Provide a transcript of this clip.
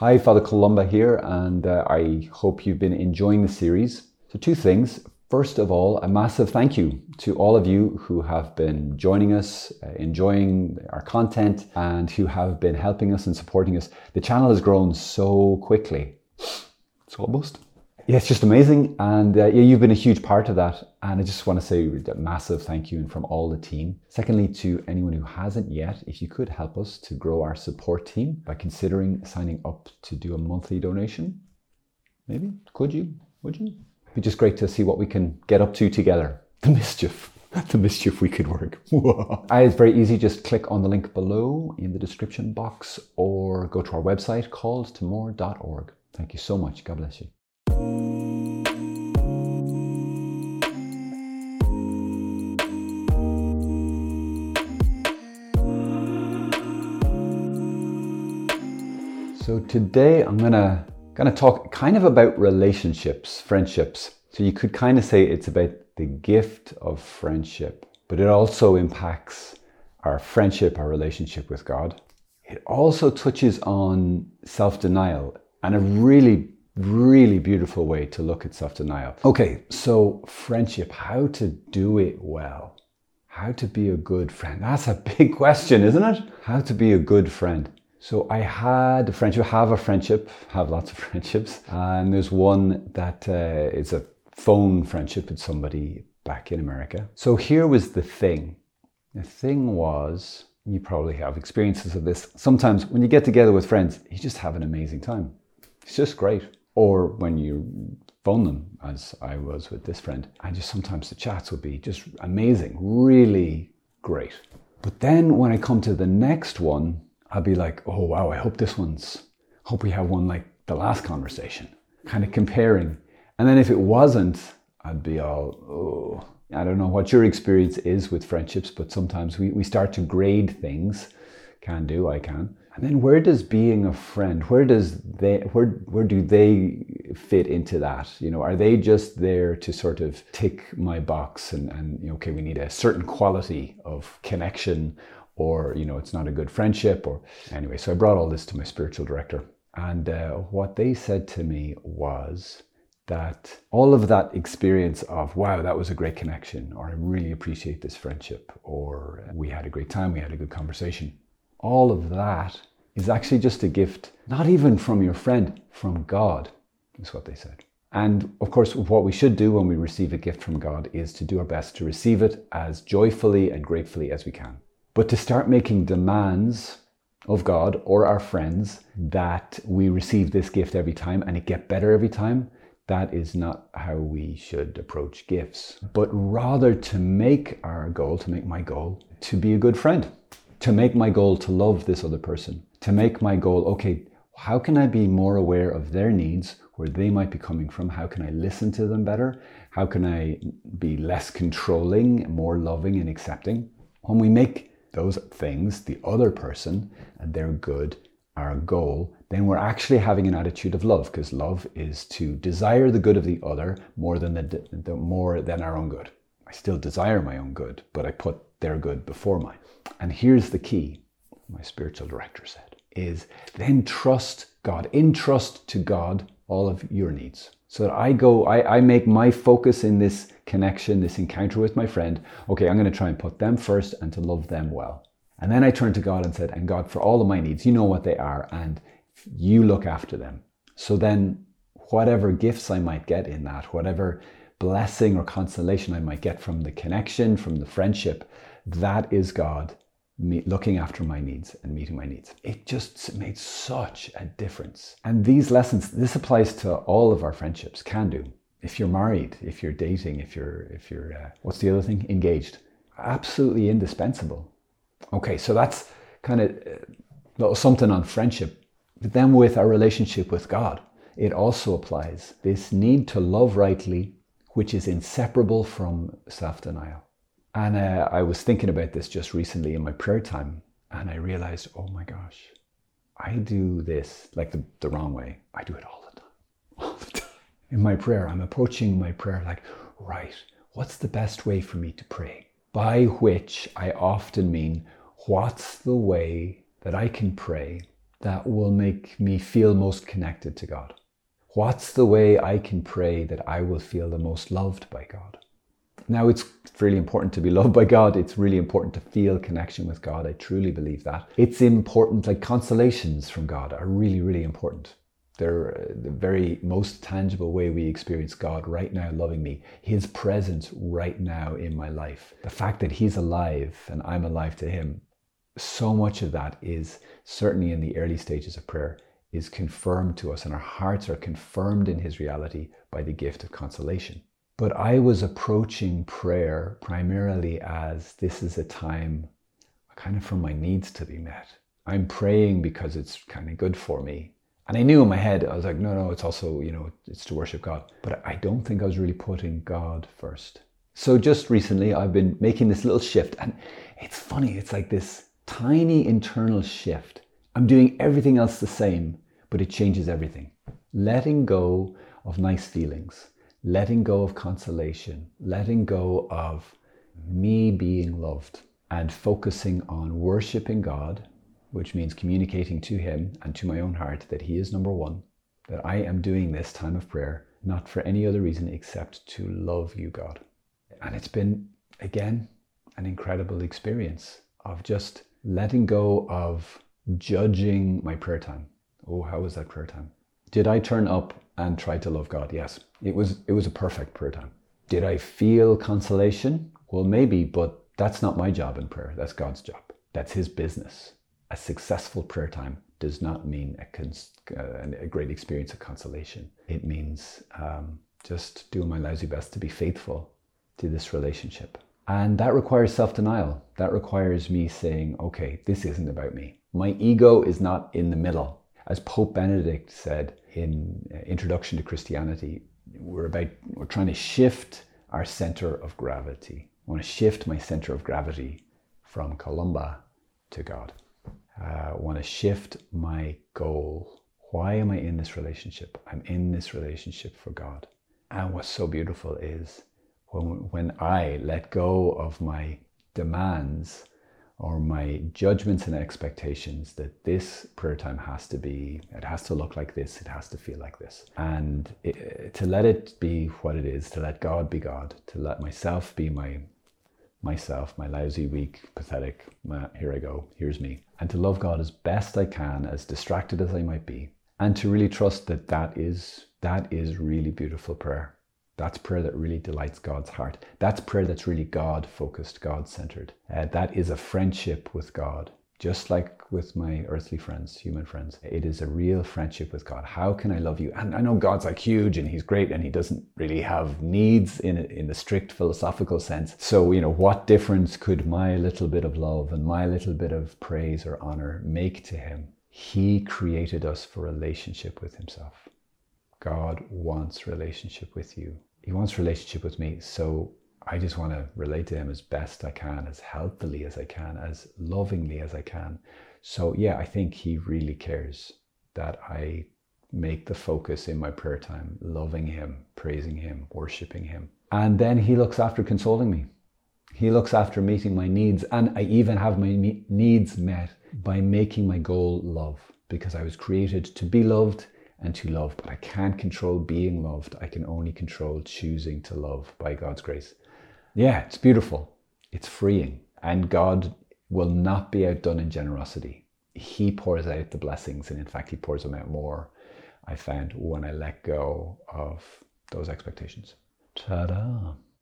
Hi, Father Columba here, and uh, I hope you've been enjoying the series. So, two things. First of all, a massive thank you to all of you who have been joining us, uh, enjoying our content, and who have been helping us and supporting us. The channel has grown so quickly. It's almost yeah, it's just amazing. And uh, yeah, you've been a huge part of that. And I just want to say a massive thank you and from all the team. Secondly, to anyone who hasn't yet, if you could help us to grow our support team by considering signing up to do a monthly donation. Maybe? Could you? Would you? It'd be just great to see what we can get up to together. The mischief. The mischief we could work. it's very easy. Just click on the link below in the description box or go to our website calledtomore.org. Thank you so much. God bless you. So today I'm gonna gonna talk kind of about relationships, friendships. So you could kind of say it's about the gift of friendship, but it also impacts our friendship, our relationship with God. It also touches on self-denial and a really really beautiful way to look at self-denial. Okay, so friendship, how to do it well. How to be a good friend. That's a big question, isn't it? How to be a good friend. So I had a friendship, have a friendship, have lots of friendships, and there's one that uh, is a phone friendship with somebody back in America. So here was the thing. The thing was, you probably have experiences of this. Sometimes when you get together with friends, you just have an amazing time. It's just great. Or when you phone them, as I was with this friend, and just sometimes the chats would be just amazing, really great. But then when I come to the next one, I'll be like, oh wow, I hope this one's, hope we have one like the last conversation, kind of comparing. And then if it wasn't, I'd be all, oh, I don't know what your experience is with friendships, but sometimes we, we start to grade things. Can do, I can. And then where does being a friend, where does they where where do they fit into that? You know, are they just there to sort of tick my box and, and okay, we need a certain quality of connection or you know it's not a good friendship or anyway so i brought all this to my spiritual director. And uh, what they said to me was that all of that experience of wow that was a great connection or i really appreciate this friendship or we had a great time we had a good conversation. All of that is actually just a gift not even from your friend from god is what they said. And of course, what we should do when we receive a gift from God is to do our best to receive it as joyfully and gratefully as we can. But to start making demands of God or our friends that we receive this gift every time and it get better every time, that is not how we should approach gifts. But rather to make our goal, to make my goal, to be a good friend, to make my goal to love this other person, to make my goal, okay, how can I be more aware of their needs, where they might be coming from? How can I listen to them better? How can I be less controlling, more loving and accepting? When we make those things, the other person, and their good, our goal, then we're actually having an attitude of love because love is to desire the good of the other more than the, the, more than our own good. I still desire my own good, but I put their good before mine. And here's the key, my spiritual director said, is then trust God, entrust to God all of your needs. So that I go, I, I make my focus in this connection, this encounter with my friend, okay, I'm going to try and put them first and to love them well. And then I turned to God and said, and God, for all of my needs, you know what they are, and you look after them. So then, whatever gifts I might get in that, whatever blessing or consolation I might get from the connection, from the friendship, that is God me, looking after my needs and meeting my needs. It just made such a difference. And these lessons, this applies to all of our friendships, can do. If you're married, if you're dating, if you're, if you're, uh, what's the other thing? Engaged. Absolutely indispensable. Okay, so that's kind of uh, something on friendship. But then with our relationship with God, it also applies this need to love rightly, which is inseparable from self denial. And uh, I was thinking about this just recently in my prayer time, and I realized, oh my gosh, I do this like the, the wrong way. I do it all the time. All the time. In my prayer, I'm approaching my prayer like, right, what's the best way for me to pray? By which I often mean, what's the way that I can pray that will make me feel most connected to God? What's the way I can pray that I will feel the most loved by God? Now, it's really important to be loved by God. It's really important to feel connection with God. I truly believe that. It's important, like consolations from God are really, really important. They're uh, the very most tangible way we experience God right now loving me, His presence right now in my life. The fact that He's alive and I'm alive to Him, so much of that is certainly in the early stages of prayer is confirmed to us, and our hearts are confirmed in His reality by the gift of consolation. But I was approaching prayer primarily as this is a time kind of for my needs to be met. I'm praying because it's kind of good for me. And I knew in my head, I was like, no, no, it's also, you know, it's to worship God. But I don't think I was really putting God first. So just recently, I've been making this little shift. And it's funny, it's like this tiny internal shift I'm doing everything else the same, but it changes everything. Letting go of nice feelings, letting go of consolation, letting go of me being loved, and focusing on worshiping God, which means communicating to Him and to my own heart that He is number one, that I am doing this time of prayer not for any other reason except to love you, God. And it's been, again, an incredible experience of just letting go of judging my prayer time. Oh, how was that prayer time? Did I turn up and try to love God? Yes. It was it was a perfect prayer time. Did I feel consolation? Well, maybe, but that's not my job in prayer. That's God's job. That's his business. A successful prayer time does not mean a, cons- uh, a great experience of consolation. It means um, just doing my lousy best to be faithful to this relationship. And that requires self denial. That requires me saying, okay, this isn't about me. My ego is not in the middle. As Pope Benedict said in uh, Introduction to Christianity, we're about we're trying to shift our center of gravity. I want to shift my center of gravity from Columba to God. Uh, I want to shift my goal. Why am I in this relationship? I'm in this relationship for God. And what's so beautiful is when, when I let go of my demands or my judgments and expectations that this prayer time has to be, it has to look like this, it has to feel like this. And it, to let it be what it is, to let God be God, to let myself be my myself, my lousy, weak, pathetic, my, here I go, here's me. And to love God as best I can, as distracted as I might be, and to really trust that that is, that is really beautiful prayer. That's prayer that really delights God's heart. That's prayer that's really God focused, God centered. Uh, that is a friendship with God, just like with my earthly friends, human friends. It is a real friendship with God. How can I love you? And I know God's like huge and He's great and He doesn't really have needs in in the strict philosophical sense. So you know, what difference could my little bit of love and my little bit of praise or honor make to Him? He created us for relationship with Himself. God wants relationship with you he wants relationship with me. So I just want to relate to him as best I can, as healthily as I can, as lovingly as I can. So yeah, I think he really cares that I make the focus in my prayer time, loving him, praising him, worshiping him. And then he looks after consoling me. He looks after meeting my needs. And I even have my needs met by making my goal love because I was created to be loved and to love, but I can't control being loved. I can only control choosing to love by God's grace. Yeah, it's beautiful. It's freeing. And God will not be outdone in generosity. He pours out the blessings, and in fact, He pours them out more, I found, when I let go of those expectations. Ta da!